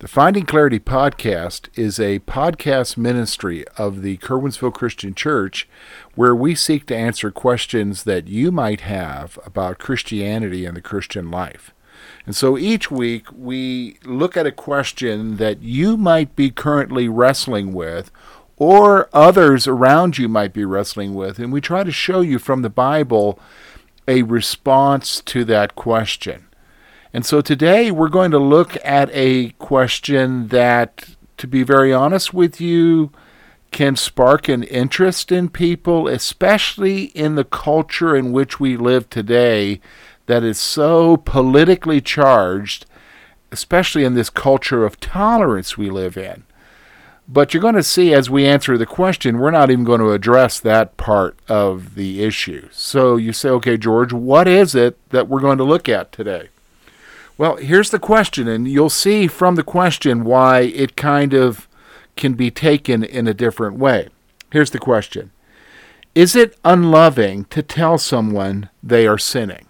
The Finding Clarity podcast is a podcast ministry of the Curwensville Christian Church where we seek to answer questions that you might have about Christianity and the Christian life. And so each week we look at a question that you might be currently wrestling with or others around you might be wrestling with, and we try to show you from the Bible a response to that question. And so today we're going to look at a question that, to be very honest with you, can spark an interest in people, especially in the culture in which we live today that is so politically charged, especially in this culture of tolerance we live in. But you're going to see as we answer the question, we're not even going to address that part of the issue. So you say, okay, George, what is it that we're going to look at today? Well, here's the question, and you'll see from the question why it kind of can be taken in a different way. Here's the question Is it unloving to tell someone they are sinning?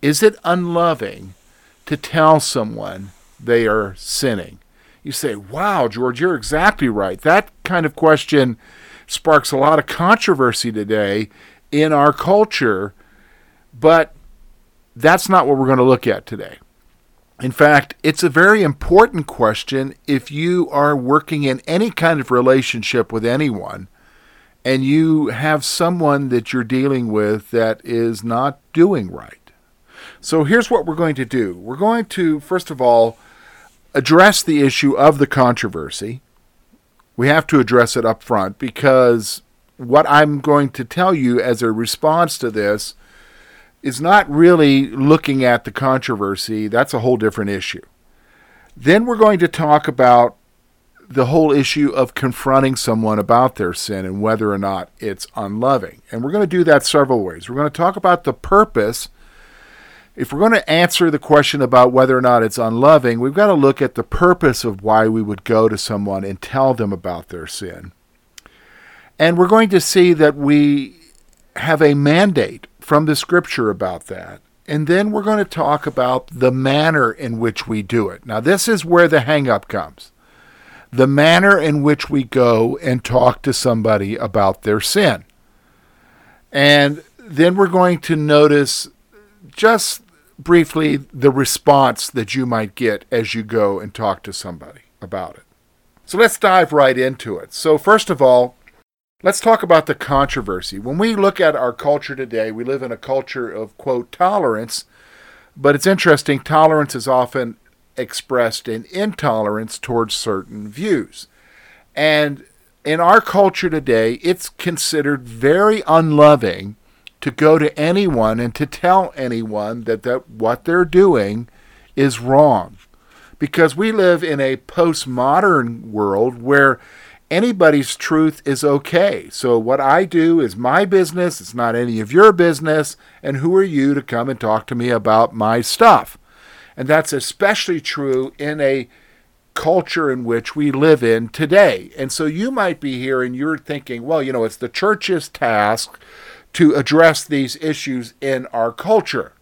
Is it unloving to tell someone they are sinning? You say, wow, George, you're exactly right. That kind of question sparks a lot of controversy today in our culture, but that's not what we're going to look at today. In fact, it's a very important question if you are working in any kind of relationship with anyone and you have someone that you're dealing with that is not doing right. So here's what we're going to do. We're going to, first of all, address the issue of the controversy. We have to address it up front because what I'm going to tell you as a response to this is not really looking at the controversy. That's a whole different issue. Then we're going to talk about the whole issue of confronting someone about their sin and whether or not it's unloving. And we're going to do that several ways. We're going to talk about the purpose. If we're going to answer the question about whether or not it's unloving, we've got to look at the purpose of why we would go to someone and tell them about their sin. And we're going to see that we have a mandate from the scripture about that. And then we're going to talk about the manner in which we do it. Now, this is where the hangup comes the manner in which we go and talk to somebody about their sin. And then we're going to notice just briefly the response that you might get as you go and talk to somebody about it. So let's dive right into it. So, first of all, Let's talk about the controversy. When we look at our culture today, we live in a culture of, quote, tolerance, but it's interesting, tolerance is often expressed in intolerance towards certain views. And in our culture today, it's considered very unloving to go to anyone and to tell anyone that, that what they're doing is wrong. Because we live in a postmodern world where anybody's truth is okay. So what I do is my business, it's not any of your business, and who are you to come and talk to me about my stuff? And that's especially true in a culture in which we live in today. And so you might be here and you're thinking, well, you know, it's the church's task to address these issues in our culture.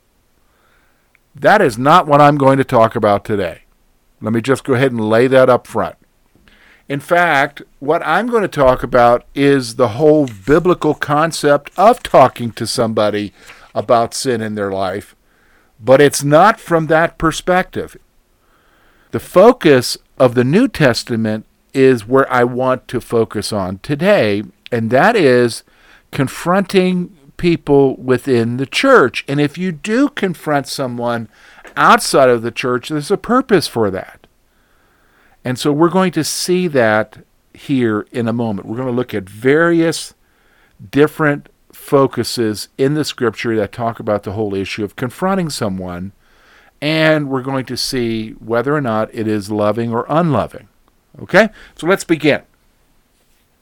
That is not what I'm going to talk about today. Let me just go ahead and lay that up front. In fact, what I'm going to talk about is the whole biblical concept of talking to somebody about sin in their life, but it's not from that perspective. The focus of the New Testament is where I want to focus on today, and that is confronting people within the church. And if you do confront someone outside of the church, there's a purpose for that. And so we're going to see that here in a moment. We're going to look at various different focuses in the scripture that talk about the whole issue of confronting someone, and we're going to see whether or not it is loving or unloving. Okay? So let's begin.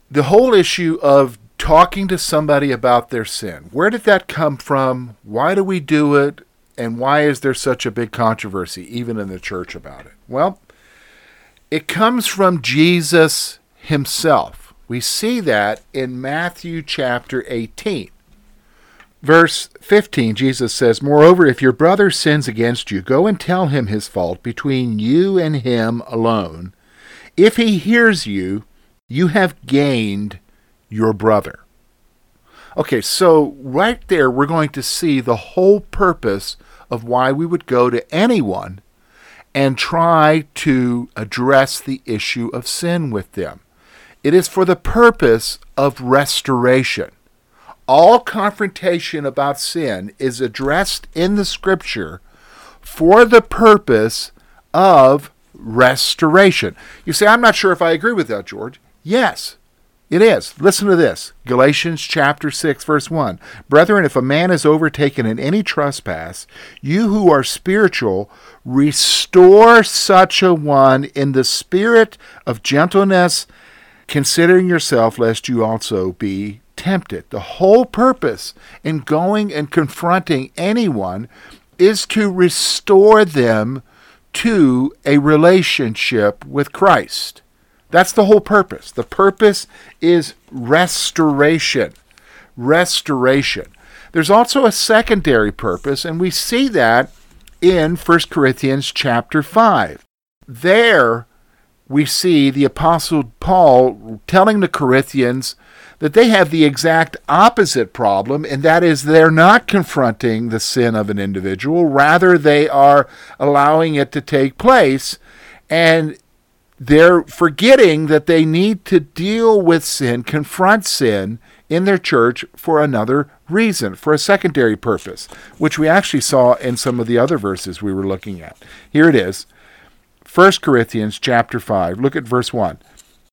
The whole issue of talking to somebody about their sin. Where did that come from? Why do we do it? And why is there such a big controversy, even in the church, about it? Well, it comes from Jesus himself. We see that in Matthew chapter 18. Verse 15, Jesus says, Moreover, if your brother sins against you, go and tell him his fault between you and him alone. If he hears you, you have gained your brother. Okay, so right there, we're going to see the whole purpose of why we would go to anyone and try to address the issue of sin with them. It is for the purpose of restoration. All confrontation about sin is addressed in the scripture for the purpose of restoration. You say, I'm not sure if I agree with that, George. Yes, it is. Listen to this Galatians chapter 6, verse 1. Brethren, if a man is overtaken in any trespass, you who are spiritual, restore such a one in the spirit of gentleness, considering yourself, lest you also be tempted. The whole purpose in going and confronting anyone is to restore them to a relationship with Christ. That's the whole purpose. The purpose is restoration. Restoration. There's also a secondary purpose, and we see that in 1 Corinthians chapter 5. There we see the Apostle Paul telling the Corinthians that they have the exact opposite problem, and that is they're not confronting the sin of an individual, rather, they are allowing it to take place. And they're forgetting that they need to deal with sin, confront sin in their church for another reason, for a secondary purpose, which we actually saw in some of the other verses we were looking at. Here it is. 1 Corinthians chapter 5. Look at verse 1.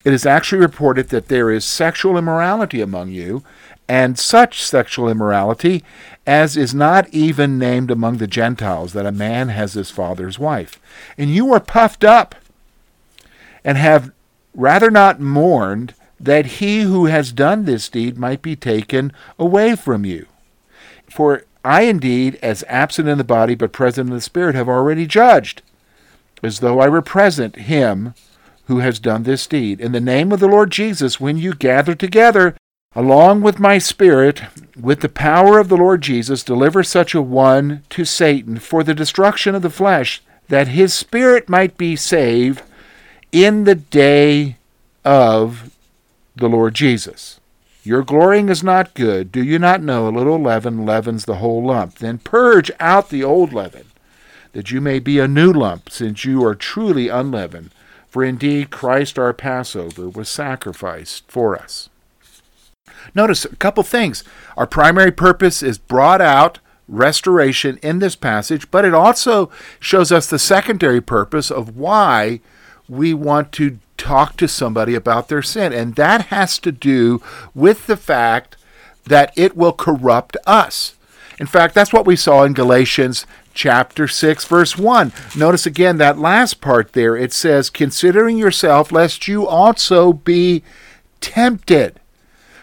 It is actually reported that there is sexual immorality among you, and such sexual immorality as is not even named among the Gentiles, that a man has his father's wife. And you are puffed up and have rather not mourned that he who has done this deed might be taken away from you. For I indeed, as absent in the body but present in the spirit, have already judged, as though I were present, him who has done this deed. In the name of the Lord Jesus, when you gather together, along with my spirit, with the power of the Lord Jesus, deliver such a one to Satan for the destruction of the flesh, that his spirit might be saved in the day of the Lord Jesus. Your glorying is not good. Do you not know a little leaven leavens the whole lump? Then purge out the old leaven, that you may be a new lump, since you are truly unleavened. For indeed Christ our Passover was sacrificed for us. Notice a couple things. Our primary purpose is brought out restoration in this passage, but it also shows us the secondary purpose of why we want to talk to somebody about their sin. And that has to do with the fact that it will corrupt us. In fact, that's what we saw in Galatians chapter 6, verse 1. Notice again that last part there. It says, Considering yourself, lest you also be tempted.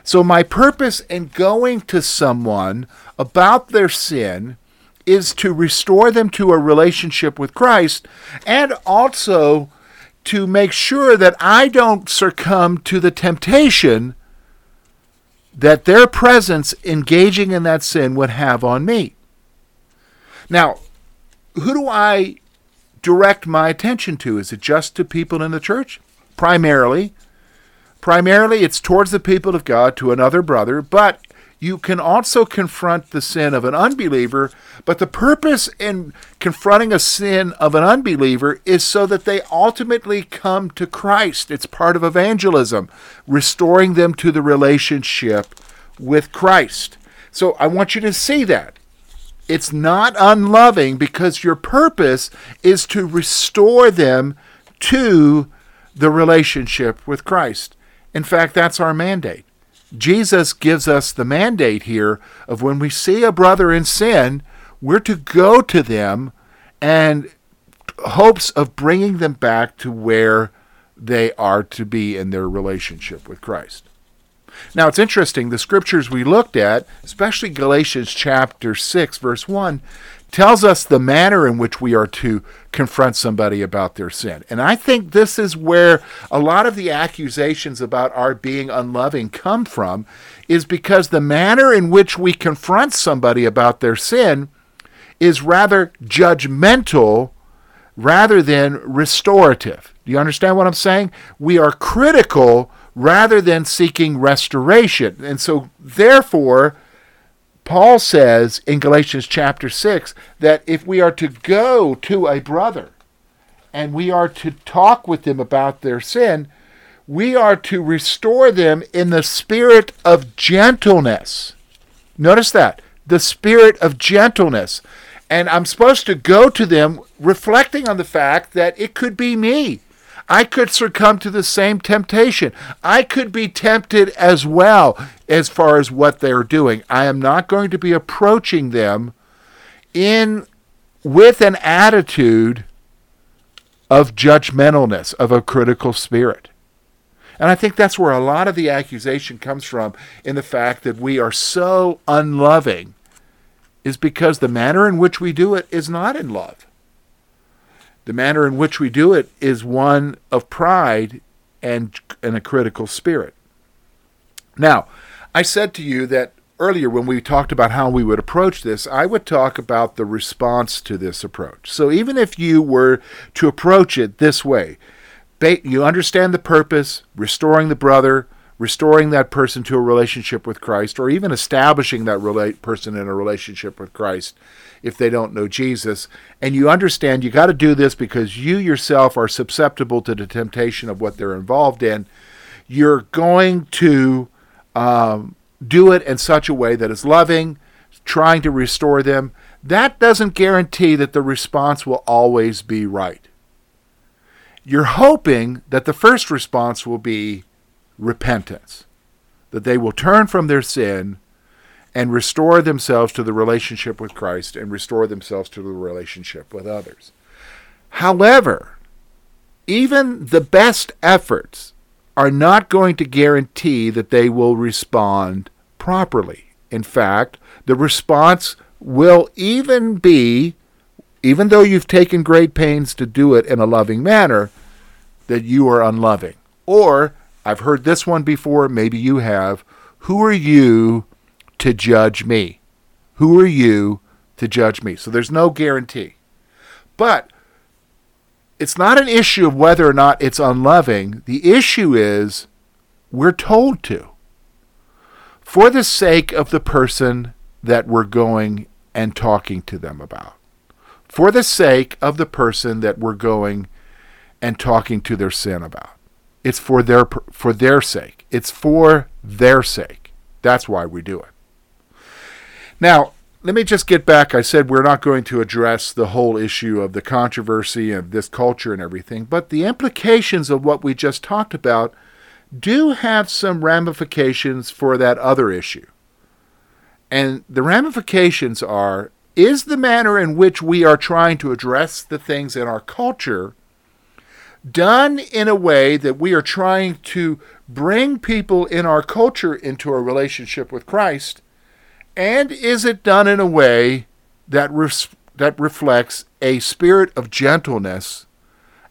So, my purpose in going to someone about their sin is to restore them to a relationship with Christ and also to make sure that I don't succumb to the temptation that their presence engaging in that sin would have on me. Now, who do I direct my attention to? Is it just to people in the church? Primarily. Primarily, it's towards the people of God, to another brother, but you can also confront the sin of an unbeliever, but the purpose in confronting a sin of an unbeliever is so that they ultimately come to Christ. It's part of evangelism, restoring them to the relationship with Christ. So I want you to see that. It's not unloving because your purpose is to restore them to the relationship with Christ. In fact, that's our mandate. Jesus gives us the mandate here of when we see a brother in sin, we're to go to them and hopes of bringing them back to where they are to be in their relationship with Christ. Now, it's interesting, the scriptures we looked at, especially Galatians chapter 6, verse 1, tells us the manner in which we are to confront somebody about their sin. And I think this is where a lot of the accusations about our being unloving come from, is because the manner in which we confront somebody about their sin is rather judgmental rather than restorative. Do you understand what I'm saying? We are critical rather than seeking restoration. And so, therefore, Paul says in Galatians chapter 6 that if we are to go to a brother and we are to talk with them about their sin, we are to restore them in the spirit of gentleness. Notice that the spirit of gentleness. And I'm supposed to go to them reflecting on the fact that it could be me. I could succumb to the same temptation. I could be tempted as well as far as what they're doing. I am not going to be approaching them in with an attitude of judgmentalness, of a critical spirit. And I think that's where a lot of the accusation comes from in the fact that we are so unloving is because the manner in which we do it is not in love. The manner in which we do it is one of pride and, and a critical spirit. Now, I said to you that earlier when we talked about how we would approach this, I would talk about the response to this approach. So even if you were to approach it this way, you understand the purpose, restoring the brother, restoring that person to a relationship with Christ, or even establishing that person in a relationship with Christ if they don't know Jesus. And you understand you got to do this because you yourself are susceptible to the temptation of what they're involved in. You're going to um, do it in such a way that is loving, trying to restore them. That doesn't guarantee that the response will always be right. You're hoping that the first response will be repentance, that they will turn from their sin and restore themselves to the relationship with Christ and restore themselves to the relationship with others. However, even the best efforts are not going to guarantee that they will respond properly. In fact, the response will even be, even though you've taken great pains to do it in a loving manner, that you are unloving. Or, I've heard this one before, maybe you have, who are you to judge me? Who are you to judge me? So there's no guarantee. But it's not an issue of whether or not it's unloving. The issue is we're told to. For the sake of the person that we're going and talking to them about. For the sake of the person that we're going and talking to their sin about. It's for their for their sake. It's for their sake. That's why we do it. Now, let me just get back. I said we're not going to address the whole issue of the controversy of this culture and everything, but the implications of what we just talked about do have some ramifications for that other issue. And the ramifications are is the manner in which we are trying to address the things in our culture done in a way that we are trying to bring people in our culture into a relationship with Christ? And is it done in a way that, res- that reflects a spirit of gentleness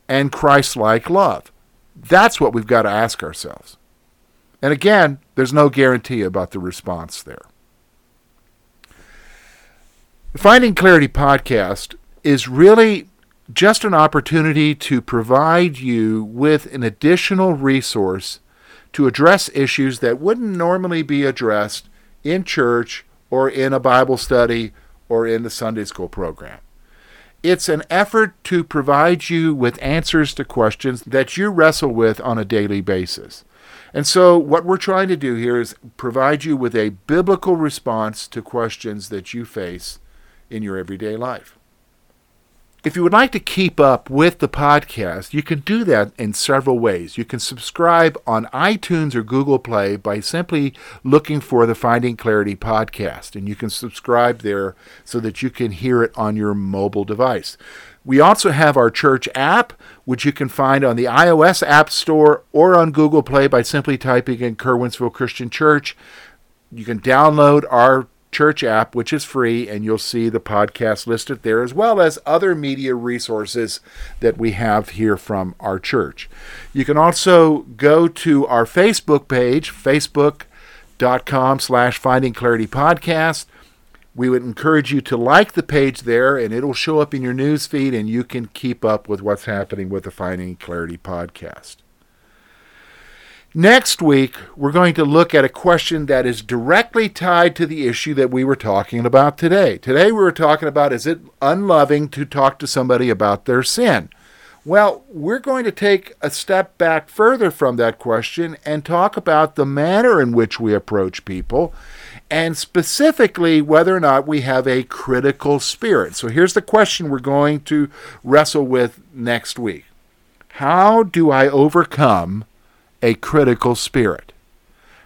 and Christ like love? That's what we've got to ask ourselves. And again, there's no guarantee about the response there. The Finding Clarity podcast is really just an opportunity to provide you with an additional resource to address issues that wouldn't normally be addressed in church or in a Bible study or in the Sunday school program. It's an effort to provide you with answers to questions that you wrestle with on a daily basis. And so, what we're trying to do here is provide you with a biblical response to questions that you face in your everyday life. If you would like to keep up with the podcast, you can do that in several ways. You can subscribe on iTunes or Google Play by simply looking for the Finding Clarity podcast, and you can subscribe there so that you can hear it on your mobile device. We also have our church app, which you can find on the iOS App Store or on Google Play by simply typing in Curwensville Christian Church. You can download our church app, which is free, and you'll see the podcast listed there, as well as other media resources that we have here from our church. You can also go to our Facebook page, facebook.com slash finding clarity podcast. We would encourage you to like the page there, and it'll show up in your news feed, and you can keep up with what's happening with the Finding Clarity podcast. Next week, we're going to look at a question that is directly tied to the issue that we were talking about today. Today, we were talking about is it unloving to talk to somebody about their sin? Well, we're going to take a step back further from that question and talk about the manner in which we approach people and specifically whether or not we have a critical spirit. So here's the question we're going to wrestle with next week How do I overcome a critical spirit?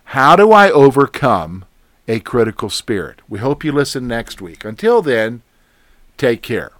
How do I overcome a critical spirit? We hope you listen next week. Until then, take care.